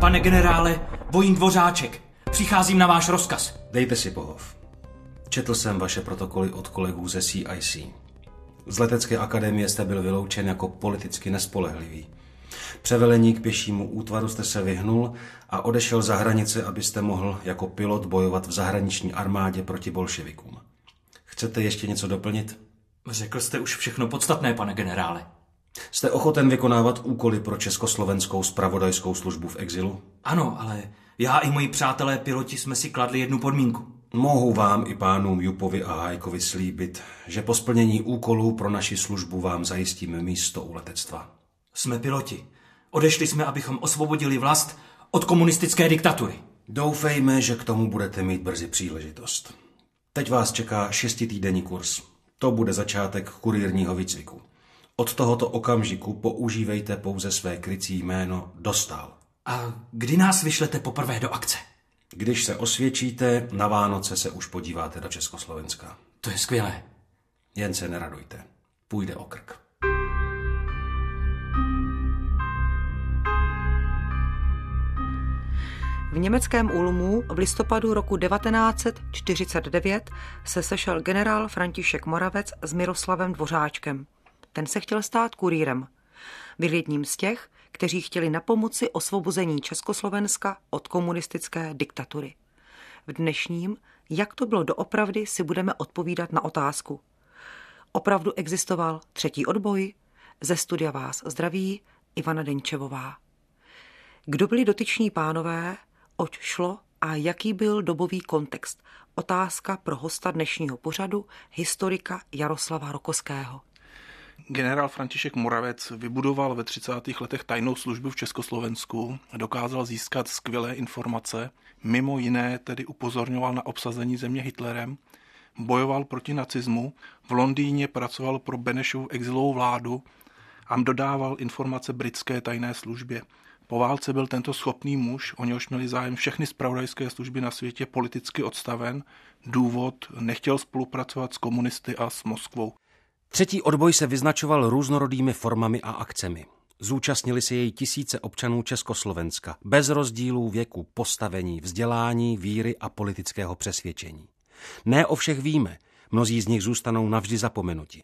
Pane generále, vojín Dvořáček, přicházím na váš rozkaz. Dejte si pohov. Četl jsem vaše protokoly od kolegů ze CIC. Z letecké akademie jste byl vyloučen jako politicky nespolehlivý. Převelení k pěšímu útvaru jste se vyhnul a odešel za hranice, abyste mohl jako pilot bojovat v zahraniční armádě proti bolševikům. Chcete ještě něco doplnit? Řekl jste už všechno podstatné, pane generále. Jste ochoten vykonávat úkoly pro československou spravodajskou službu v exilu? Ano, ale já i moji přátelé piloti jsme si kladli jednu podmínku. Mohu vám i pánům Jupovi a Hajkovi slíbit, že po splnění úkolů pro naši službu vám zajistíme místo u letectva. Jsme piloti. Odešli jsme, abychom osvobodili vlast od komunistické diktatury. Doufejme, že k tomu budete mít brzy příležitost. Teď vás čeká šestitýdenní kurz. To bude začátek kurírního výcviku. Od tohoto okamžiku používejte pouze své krycí jméno Dostal. A kdy nás vyšlete poprvé do akce? Když se osvědčíte, na Vánoce se už podíváte do Československa. To je skvělé. Jen se neradujte. Půjde o krk. V německém Ulmu v listopadu roku 1949 se sešel generál František Moravec s Miroslavem Dvořáčkem. Ten se chtěl stát kurýrem. Byl jedním z těch, kteří chtěli na pomoci osvobození Československa od komunistické diktatury. V dnešním, jak to bylo doopravdy, si budeme odpovídat na otázku. Opravdu existoval třetí odboj? Ze studia vás zdraví Ivana Denčevová. Kdo byli dotyční pánové, oč šlo a jaký byl dobový kontext? Otázka pro hosta dnešního pořadu, historika Jaroslava Rokoského. Generál František Moravec vybudoval ve 30. letech tajnou službu v Československu, dokázal získat skvělé informace, mimo jiné tedy upozorňoval na obsazení země Hitlerem, bojoval proti nacismu, v Londýně pracoval pro Benešovu exilovou vládu a dodával informace britské tajné službě. Po válce byl tento schopný muž, o něhož měli zájem všechny spravodajské služby na světě, politicky odstaven. Důvod nechtěl spolupracovat s komunisty a s Moskvou. Třetí odboj se vyznačoval různorodými formami a akcemi. Zúčastnili se jej tisíce občanů Československa, bez rozdílů věku, postavení, vzdělání, víry a politického přesvědčení. Ne o všech víme, mnozí z nich zůstanou navždy zapomenuti.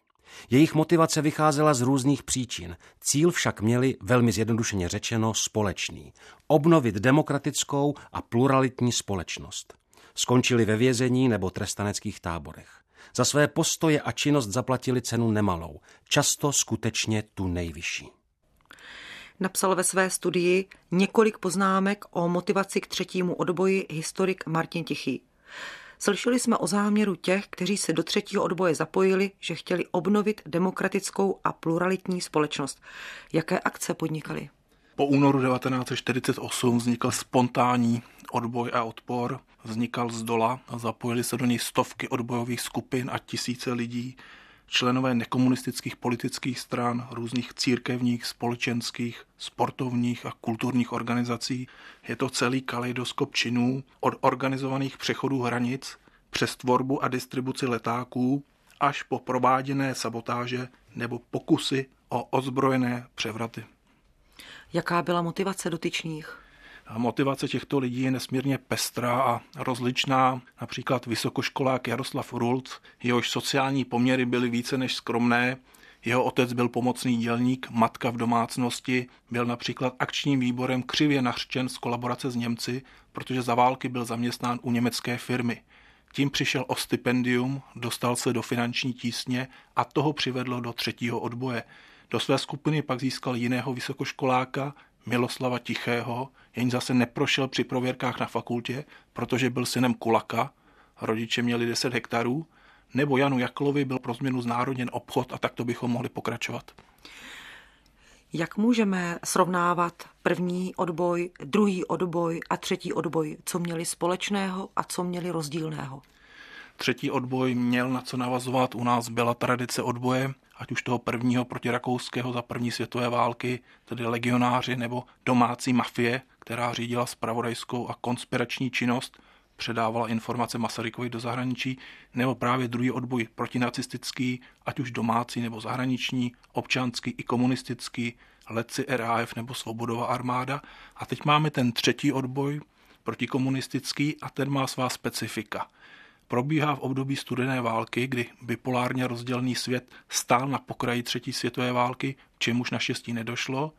Jejich motivace vycházela z různých příčin. Cíl však měli, velmi zjednodušeně řečeno, společný. Obnovit demokratickou a pluralitní společnost. Skončili ve vězení nebo trestaneckých táborech. Za své postoje a činnost zaplatili cenu nemalou, často skutečně tu nejvyšší. Napsal ve své studii několik poznámek o motivaci k třetímu odboji historik Martin Tichý. Slyšeli jsme o záměru těch, kteří se do třetího odboje zapojili, že chtěli obnovit demokratickou a pluralitní společnost. Jaké akce podnikali? Po únoru 1948 vznikl spontánní odboj a odpor. Vznikal z dola a zapojili se do něj stovky odbojových skupin a tisíce lidí, členové nekomunistických politických stran, různých církevních, společenských, sportovních a kulturních organizací. Je to celý kaleidoskop činů od organizovaných přechodů hranic přes tvorbu a distribuci letáků až po prováděné sabotáže nebo pokusy o ozbrojené převraty. Jaká byla motivace dotyčných? Motivace těchto lidí je nesmírně pestrá a rozličná. Například vysokoškolák Jaroslav Rulc, jehož sociální poměry byly více než skromné, jeho otec byl pomocný dělník, matka v domácnosti, byl například akčním výborem křivě nařčen z kolaborace s Němci, protože za války byl zaměstnán u německé firmy. Tím přišel o stipendium, dostal se do finanční tísně a toho přivedlo do třetího odboje. Do své skupiny pak získal jiného vysokoškoláka, Miloslava Tichého, jen zase neprošel při prověrkách na fakultě, protože byl synem Kulaka, rodiče měli 10 hektarů, nebo Janu Jaklovi byl pro změnu znárodněn obchod a takto bychom mohli pokračovat. Jak můžeme srovnávat první odboj, druhý odboj a třetí odboj? Co měli společného a co měli rozdílného? Třetí odboj měl na co navazovat. U nás byla tradice odboje, ať už toho prvního proti rakouského za první světové války, tedy legionáři nebo domácí mafie, která řídila spravodajskou a konspirační činnost, předávala informace Masarykovi do zahraničí, nebo právě druhý odboj protinacistický, ať už domácí nebo zahraniční, občanský i komunistický, letci RAF nebo Svobodová armáda. A teď máme ten třetí odboj, protikomunistický, a ten má svá specifika. Probíhá v období studené války, kdy bipolárně rozdělený svět stál na pokraji třetí světové války, čemuž naštěstí nedošlo.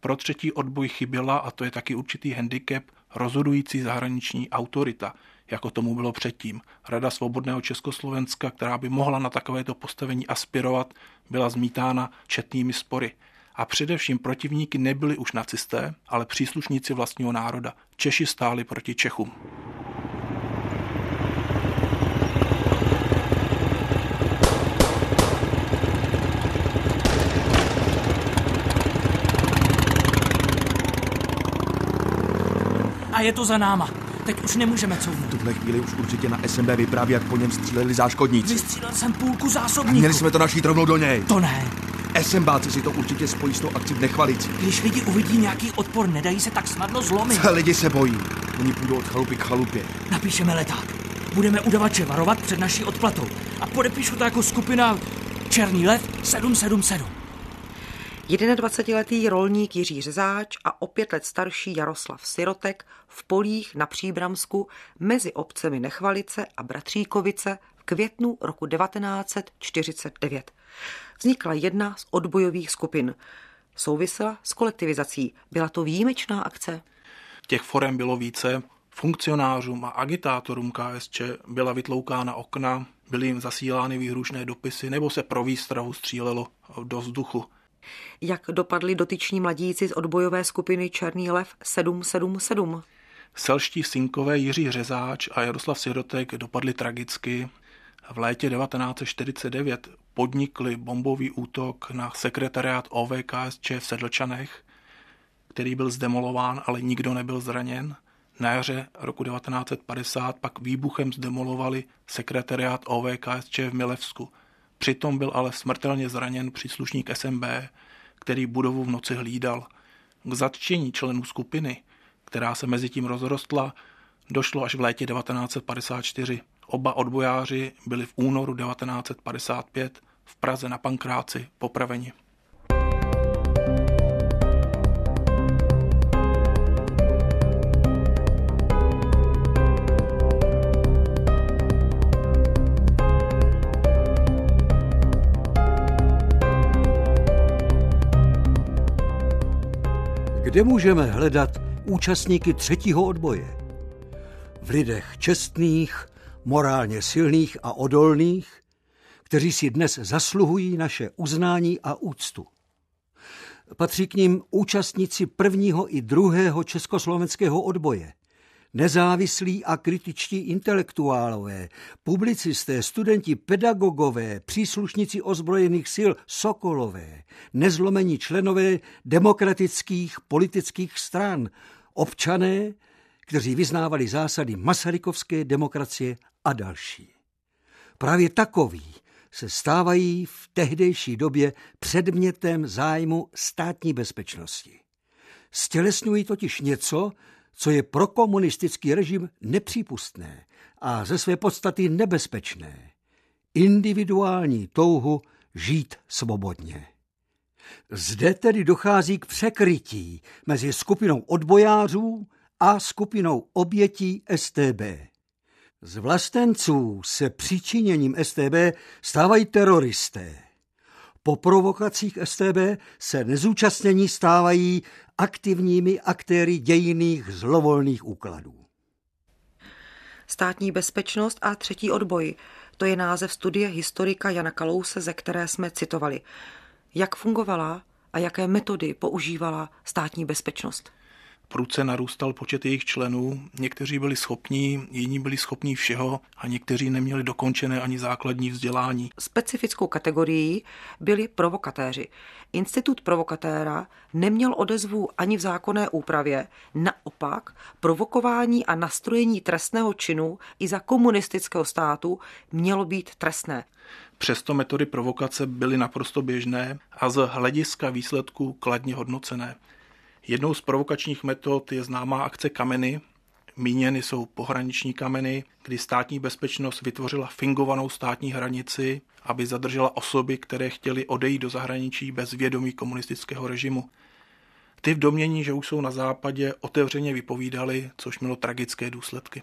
Pro třetí odboj chyběla, a to je taky určitý handicap, rozhodující zahraniční autorita, jako tomu bylo předtím. Rada svobodného Československa, která by mohla na takovéto postavení aspirovat, byla zmítána četnými spory. A především protivníky nebyli už nacisté, ale příslušníci vlastního národa. Češi stáli proti Čechům. Je to za náma. Teď už nemůžeme couvnout. V tuhle chvíli už určitě na SMB vypráví, jak po něm stříleli záškodníci. Vystřílel jsem půlku A zásobníků. měli jsme to našít rovnou do něj. To ne. SMBáci si to určitě spojí s tou akcí v Nechvalici. Když lidi uvidí nějaký odpor, nedají se tak snadno zlomit. Lidi se bojí. Oni půjdou od chalupy k chalupě. Napíšeme leták. Budeme udavače varovat před naší odplatou. A podepíšu to jako skupina Černý lev 777. 21-letý rolník Jiří Řezáč a o pět let starší Jaroslav Sirotek v polích na Příbramsku mezi obcemi Nechvalice a Bratříkovice v květnu roku 1949. Vznikla jedna z odbojových skupin. Souvisela s kolektivizací. Byla to výjimečná akce. Těch forem bylo více. Funkcionářům a agitátorům KSČ byla vytloukána okna, byly jim zasílány výhrušné dopisy nebo se pro výstrahu střílelo do vzduchu. Jak dopadli dotyční mladíci z odbojové skupiny Černý lev 777? Selští synkové Jiří Řezáč a Jaroslav Sirotek dopadli tragicky. V létě 1949 podnikli bombový útok na sekretariát OVKSČ v Sedlčanech, který byl zdemolován, ale nikdo nebyl zraněn. Na jaře roku 1950 pak výbuchem zdemolovali sekretariát OVKSČ v Milevsku. Přitom byl ale smrtelně zraněn příslušník SMB, který budovu v noci hlídal. K zatčení členů skupiny, která se mezi tím rozrostla, došlo až v létě 1954. Oba odbojáři byli v únoru 1955 v Praze na Pankráci popraveni. Kde můžeme hledat účastníky třetího odboje? V lidech čestných, morálně silných a odolných, kteří si dnes zasluhují naše uznání a úctu. Patří k ním účastníci prvního i druhého československého odboje, nezávislí a kritičtí intelektuálové, publicisté, studenti, pedagogové, příslušníci ozbrojených sil, sokolové, nezlomení členové demokratických politických stran, občané, kteří vyznávali zásady masarykovské demokracie a další. Právě takoví se stávají v tehdejší době předmětem zájmu státní bezpečnosti. Stělesňují totiž něco, co je pro komunistický režim nepřípustné a ze své podstaty nebezpečné. Individuální touhu žít svobodně. Zde tedy dochází k překrytí mezi skupinou odbojářů a skupinou obětí STB. Z vlastenců se přičiněním STB stávají teroristé. Po provokacích STB se nezúčastnění stávají aktivními aktéry dějiných zlovolných úkladů. Státní bezpečnost a třetí odboj. To je název studie historika Jana Kalouse, ze které jsme citovali. Jak fungovala a jaké metody používala státní bezpečnost? Prudce narůstal počet jejich členů, někteří byli schopní, jiní byli schopní všeho a někteří neměli dokončené ani základní vzdělání. Specifickou kategorií byli provokatéři. Institut provokatéra neměl odezvu ani v zákonné úpravě, naopak provokování a nastrojení trestného činu i za komunistického státu mělo být trestné. Přesto metody provokace byly naprosto běžné a z hlediska výsledků kladně hodnocené. Jednou z provokačních metod je známá akce Kameny, Míněny jsou pohraniční kameny, kdy státní bezpečnost vytvořila fingovanou státní hranici, aby zadržela osoby, které chtěly odejít do zahraničí bez vědomí komunistického režimu. Ty v domění, že už jsou na západě, otevřeně vypovídali, což mělo tragické důsledky.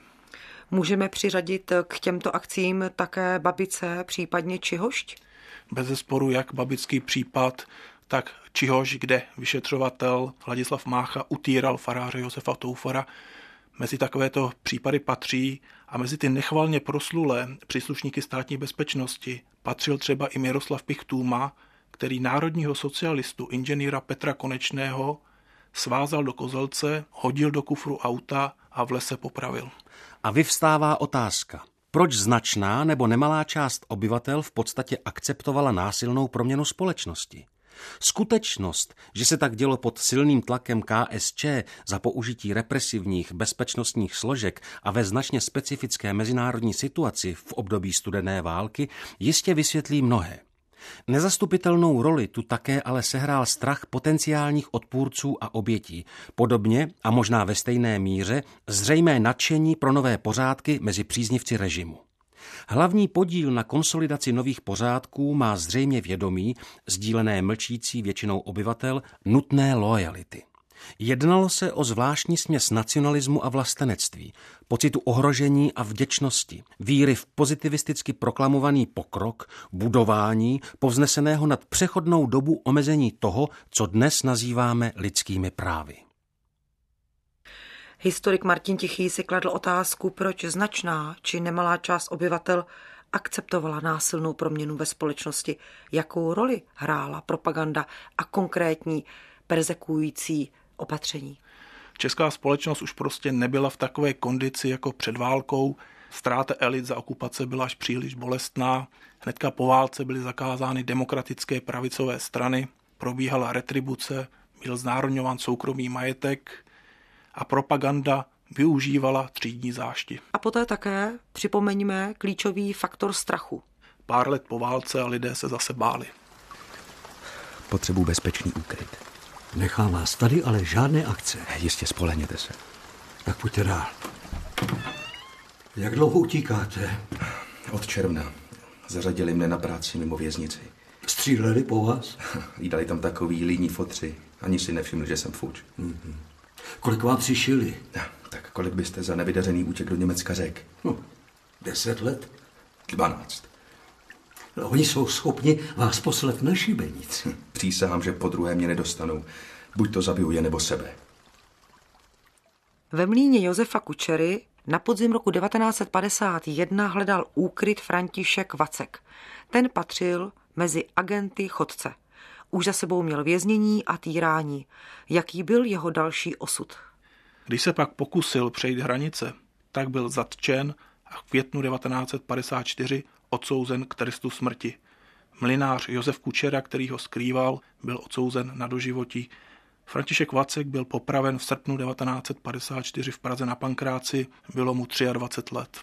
Můžeme přiřadit k těmto akcím také Babice, případně Čihošť? Bez zesporu jak babický případ, tak Čihož, kde vyšetřovatel Ladislav Mácha utíral faráře Josefa Toufara. Mezi takovéto případy patří a mezi ty nechvalně proslulé příslušníky státní bezpečnosti patřil třeba i Miroslav Pichtůma, který národního socialistu inženýra Petra Konečného svázal do kozelce, hodil do kufru auta a v lese popravil. A vyvstává otázka. Proč značná nebo nemalá část obyvatel v podstatě akceptovala násilnou proměnu společnosti? Skutečnost, že se tak dělo pod silným tlakem KSČ za použití represivních bezpečnostních složek a ve značně specifické mezinárodní situaci v období studené války, jistě vysvětlí mnohé. Nezastupitelnou roli tu také ale sehrál strach potenciálních odpůrců a obětí. Podobně a možná ve stejné míře zřejmé nadšení pro nové pořádky mezi příznivci režimu. Hlavní podíl na konsolidaci nových pořádků má zřejmě vědomí, sdílené mlčící většinou obyvatel, nutné lojality. Jednalo se o zvláštní směs nacionalismu a vlastenectví, pocitu ohrožení a vděčnosti, víry v pozitivisticky proklamovaný pokrok, budování, povzneseného nad přechodnou dobu omezení toho, co dnes nazýváme lidskými právy. Historik Martin Tichý si kladl otázku, proč značná či nemalá část obyvatel akceptovala násilnou proměnu ve společnosti, jakou roli hrála propaganda a konkrétní persekující opatření. Česká společnost už prostě nebyla v takové kondici jako před válkou. Ztráta elit za okupace byla až příliš bolestná. Hnedka po válce byly zakázány demokratické pravicové strany, probíhala retribuce, byl znárodňován soukromý majetek a propaganda využívala třídní zášti. A poté také připomeňme klíčový faktor strachu. Pár let po válce a lidé se zase báli. Potřebuji bezpečný úkryt. Nechám vás tady, ale žádné akce. Jistě spolehněte se. Tak pojďte dál. Jak dlouho utíkáte? Od června. Zařadili mne na práci mimo věznici. Stříleli po vás? Jídali tam takový líní fotři. Ani si nevšimli, že jsem fuč. Mm-hmm. Kolik vám přišili? No, tak kolik byste za nevydařený útěk do Německa řekl? No, deset let. Dvanáct. No, oni jsou schopni vás poslat na šibenici. Hm, přísahám, že po druhé mě nedostanou. Buď to zabiju je nebo sebe. Ve mlíně Josefa Kučery na podzim roku 1951 hledal úkryt František Vacek. Ten patřil mezi agenty chodce. Už za sebou měl věznění a týrání. Jaký byl jeho další osud? Když se pak pokusil přejít hranice, tak byl zatčen a v květnu 1954 odsouzen k trestu smrti. Mlinář Josef Kučera, který ho skrýval, byl odsouzen na doživotí. František Vacek byl popraven v srpnu 1954 v Praze na Pankráci, bylo mu 23 let.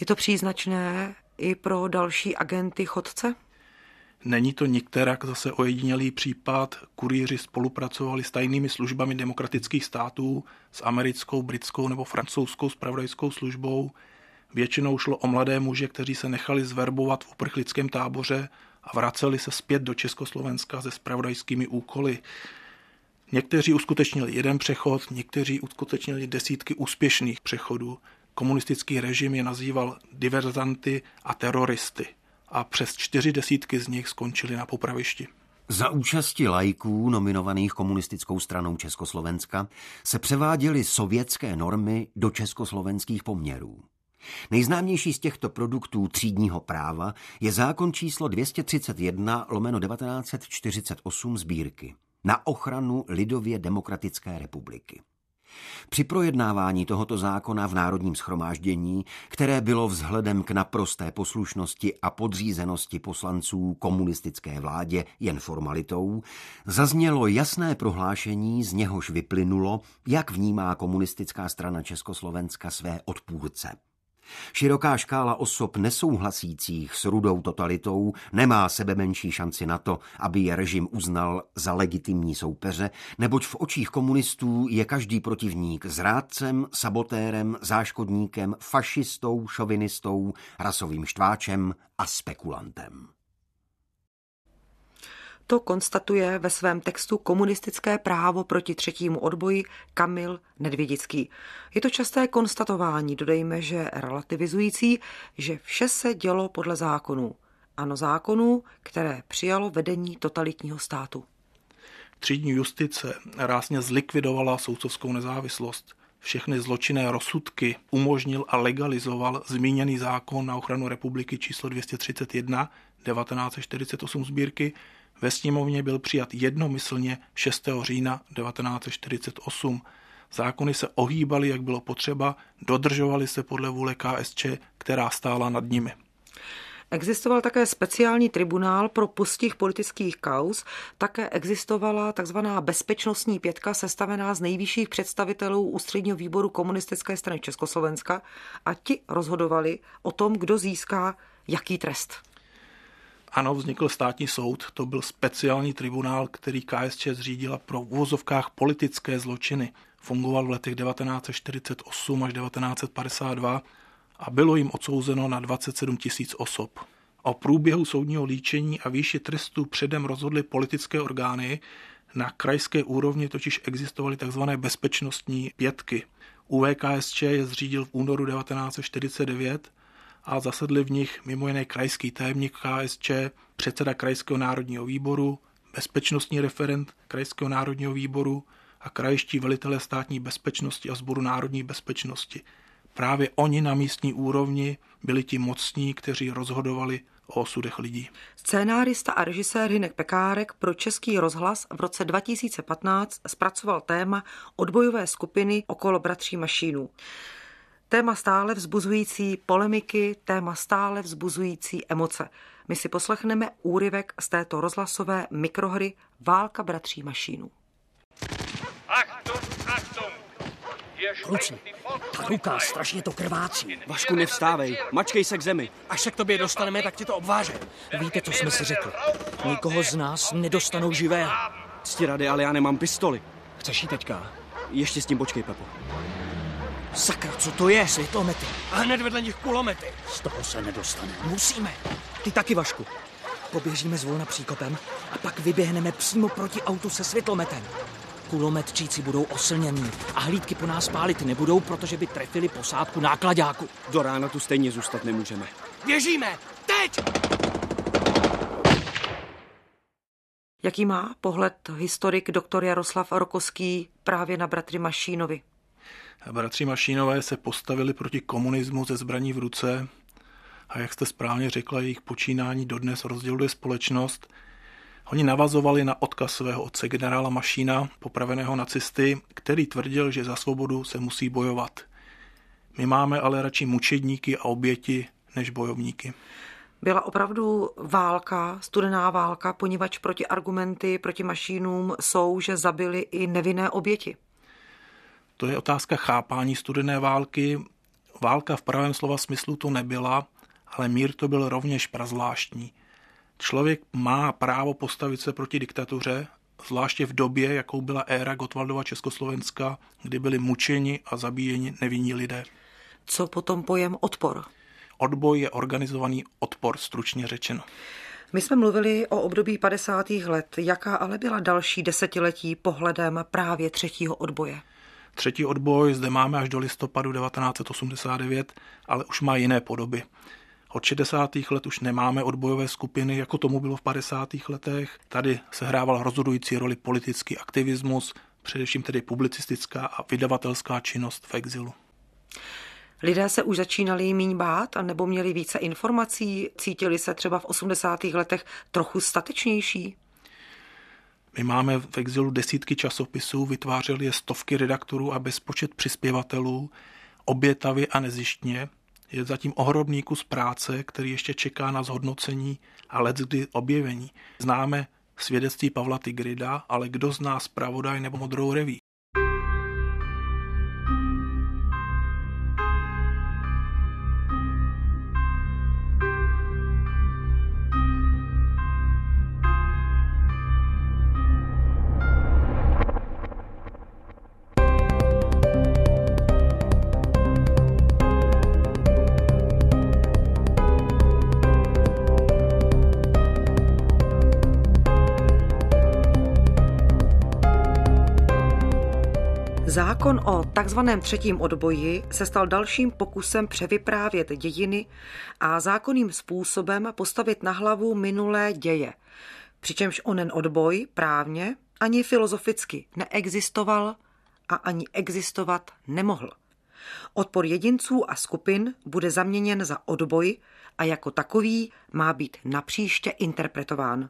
Je to příznačné i pro další agenty chodce? Není to nikterak zase ojedinělý případ. Kurýři spolupracovali s tajnými službami demokratických států, s americkou, britskou nebo francouzskou spravodajskou službou. Většinou šlo o mladé muže, kteří se nechali zverbovat v uprchlickém táboře a vraceli se zpět do Československa se spravodajskými úkoly. Někteří uskutečnili jeden přechod, někteří uskutečnili desítky úspěšných přechodů. Komunistický režim je nazýval diverzanty a teroristy a přes čtyři desítky z nich skončili na popravišti. Za účasti lajků nominovaných komunistickou stranou Československa se převáděly sovětské normy do československých poměrů. Nejznámější z těchto produktů třídního práva je zákon číslo 231 lomeno 1948 sbírky na ochranu lidově demokratické republiky. Při projednávání tohoto zákona v Národním schromáždění, které bylo vzhledem k naprosté poslušnosti a podřízenosti poslanců komunistické vládě jen formalitou, zaznělo jasné prohlášení, z něhož vyplynulo, jak vnímá komunistická strana Československa své odpůrce. Široká škála osob nesouhlasících s rudou totalitou nemá sebe menší šanci na to, aby je režim uznal za legitimní soupeře, neboť v očích komunistů je každý protivník zrádcem, sabotérem, záškodníkem, fašistou, šovinistou, rasovým štváčem a spekulantem. To konstatuje ve svém textu Komunistické právo proti třetímu odboji Kamil Nedvědický. Je to časté konstatování, dodejme, že relativizující, že vše se dělo podle zákonů. Ano, zákonů, které přijalo vedení totalitního státu. Třídní justice rázně zlikvidovala soudcovskou nezávislost. Všechny zločinné rozsudky umožnil a legalizoval zmíněný zákon na ochranu republiky číslo 231 1948 sbírky, ve sněmovně byl přijat jednomyslně 6. října 1948. Zákony se ohýbaly, jak bylo potřeba, dodržovaly se podle vůle KSČ, která stála nad nimi. Existoval také speciální tribunál pro postih politických kauz, také existovala tzv. bezpečnostní pětka sestavená z nejvyšších představitelů ústředního výboru komunistické strany Československa a ti rozhodovali o tom, kdo získá jaký trest. Ano, vznikl státní soud, to byl speciální tribunál, který KSČ zřídila pro uvozovkách politické zločiny. Fungoval v letech 1948 až 1952 a bylo jim odsouzeno na 27 tisíc osob. O průběhu soudního líčení a výši trestu předem rozhodly politické orgány, na krajské úrovni totiž existovaly tzv. bezpečnostní pětky. UVKSČ je zřídil v únoru 1949 a zasedli v nich mimo jiné krajský tajemník KSČ, předseda Krajského národního výboru, bezpečnostní referent Krajského národního výboru a krajští velitelé státní bezpečnosti a sboru národní bezpečnosti. Právě oni na místní úrovni byli ti mocní, kteří rozhodovali o osudech lidí. Scénárista a režisér Hinek Pekárek pro Český rozhlas v roce 2015 zpracoval téma odbojové skupiny okolo bratří Mašínů. Téma stále vzbuzující polemiky, téma stále vzbuzující emoce. My si poslechneme úryvek z této rozhlasové mikrohry Válka bratří Mašínů. Kluci, ta ruka strašně to krvácí. Vašku, nevstávej, mačkej se k zemi. Až se k tobě dostaneme, tak ti to obváže. Víte, co jsme si řekli? Nikoho z nás nedostanou živého. Cti rady, ale já nemám pistoli. Chceš jí teďka? Ještě s tím počkej, Pepo. Sakra, co to je? Světlomety. A hned vedle nich kulomety. Z toho se nedostane. Musíme. Ty taky, Vašku. Poběžíme zvolna příkopem a pak vyběhneme přímo proti autu se světlometem. Kulometčíci budou oslnění a hlídky po nás pálit nebudou, protože by trefili posádku nákladáku. Do rána tu stejně zůstat nemůžeme. Běžíme! Teď! Jaký má pohled historik doktor Jaroslav Rokoský právě na bratry Mašínovi? Bratři Mašínové se postavili proti komunismu ze zbraní v ruce a jak jste správně řekla, jejich počínání dodnes rozděluje společnost. Oni navazovali na odkaz svého otce generála Mašína, popraveného nacisty, který tvrdil, že za svobodu se musí bojovat. My máme ale radši mučedníky a oběti než bojovníky. Byla opravdu válka, studená válka, poněvadž proti argumenty, proti mašínům jsou, že zabili i nevinné oběti. To je otázka chápání studené války. Válka v pravém slova smyslu to nebyla, ale mír to byl rovněž prazvláštní. Člověk má právo postavit se proti diktatuře, zvláště v době, jakou byla éra Gotwaldova Československa, kdy byli mučeni a zabíjeni nevinní lidé. Co potom pojem odpor? Odboj je organizovaný odpor, stručně řečeno. My jsme mluvili o období 50. let. Jaká ale byla další desetiletí pohledem právě třetího odboje? Třetí odboj zde máme až do listopadu 1989, ale už má jiné podoby. Od 60. let už nemáme odbojové skupiny, jako tomu bylo v 50. letech. Tady se hrával rozhodující roli politický aktivismus, především tedy publicistická a vydavatelská činnost v exilu. Lidé se už začínali míň bát, nebo měli více informací, cítili se třeba v 80. letech trochu statečnější? My máme v exilu desítky časopisů, vytvářeli je stovky redaktorů a bezpočet přispěvatelů, obětavě a nezištně. Je zatím ohromný kus práce, který ještě čeká na zhodnocení a let kdy objevení. Známe svědectví Pavla Tigrida, ale kdo zná zpravodaj nebo modrou reví? Zákon o takzvaném třetím odboji se stal dalším pokusem převyprávět dějiny a zákonným způsobem postavit na hlavu minulé děje. Přičemž onen odboj právně ani filozoficky neexistoval a ani existovat nemohl. Odpor jedinců a skupin bude zaměněn za odboj a jako takový má být napříště interpretován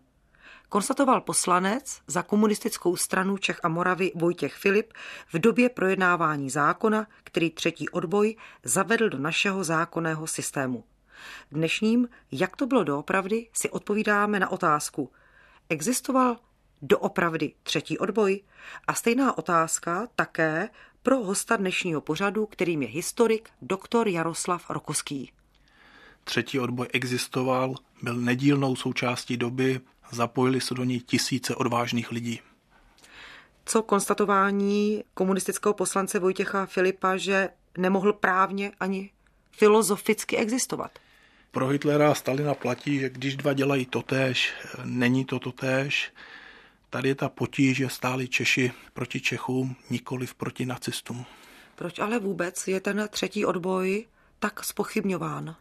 konstatoval poslanec za komunistickou stranu Čech a Moravy Vojtěch Filip v době projednávání zákona, který třetí odboj zavedl do našeho zákonného systému. Dnešním, jak to bylo doopravdy, si odpovídáme na otázku. Existoval doopravdy třetí odboj? A stejná otázka také pro hosta dnešního pořadu, kterým je historik doktor Jaroslav Rokoský. Třetí odboj existoval, byl nedílnou součástí doby, Zapojili se do něj tisíce odvážných lidí. Co konstatování komunistického poslance Vojtěcha Filipa, že nemohl právně ani filozoficky existovat? Pro Hitlera a Stalina platí, že když dva dělají totéž, není to totéž. Tady je ta potíž, že stáli Češi proti Čechům, nikoliv proti nacistům. Proč ale vůbec je ten třetí odboj tak spochybňován?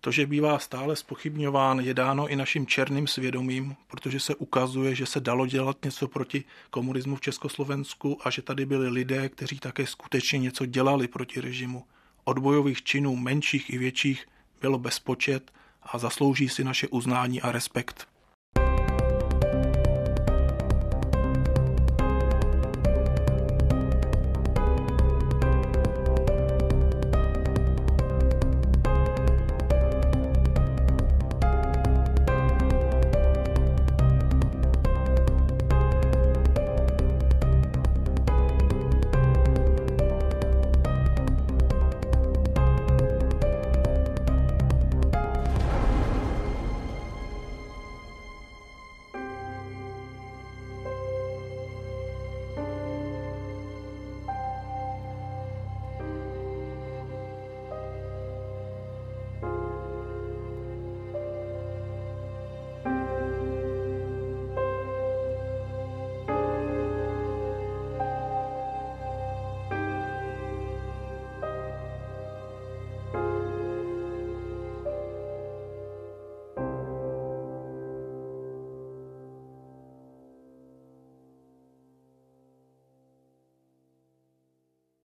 To, že bývá stále spochybňován, je dáno i naším černým svědomím, protože se ukazuje, že se dalo dělat něco proti komunismu v Československu a že tady byli lidé, kteří také skutečně něco dělali proti režimu. Odbojových činů menších i větších bylo bezpočet a zaslouží si naše uznání a respekt.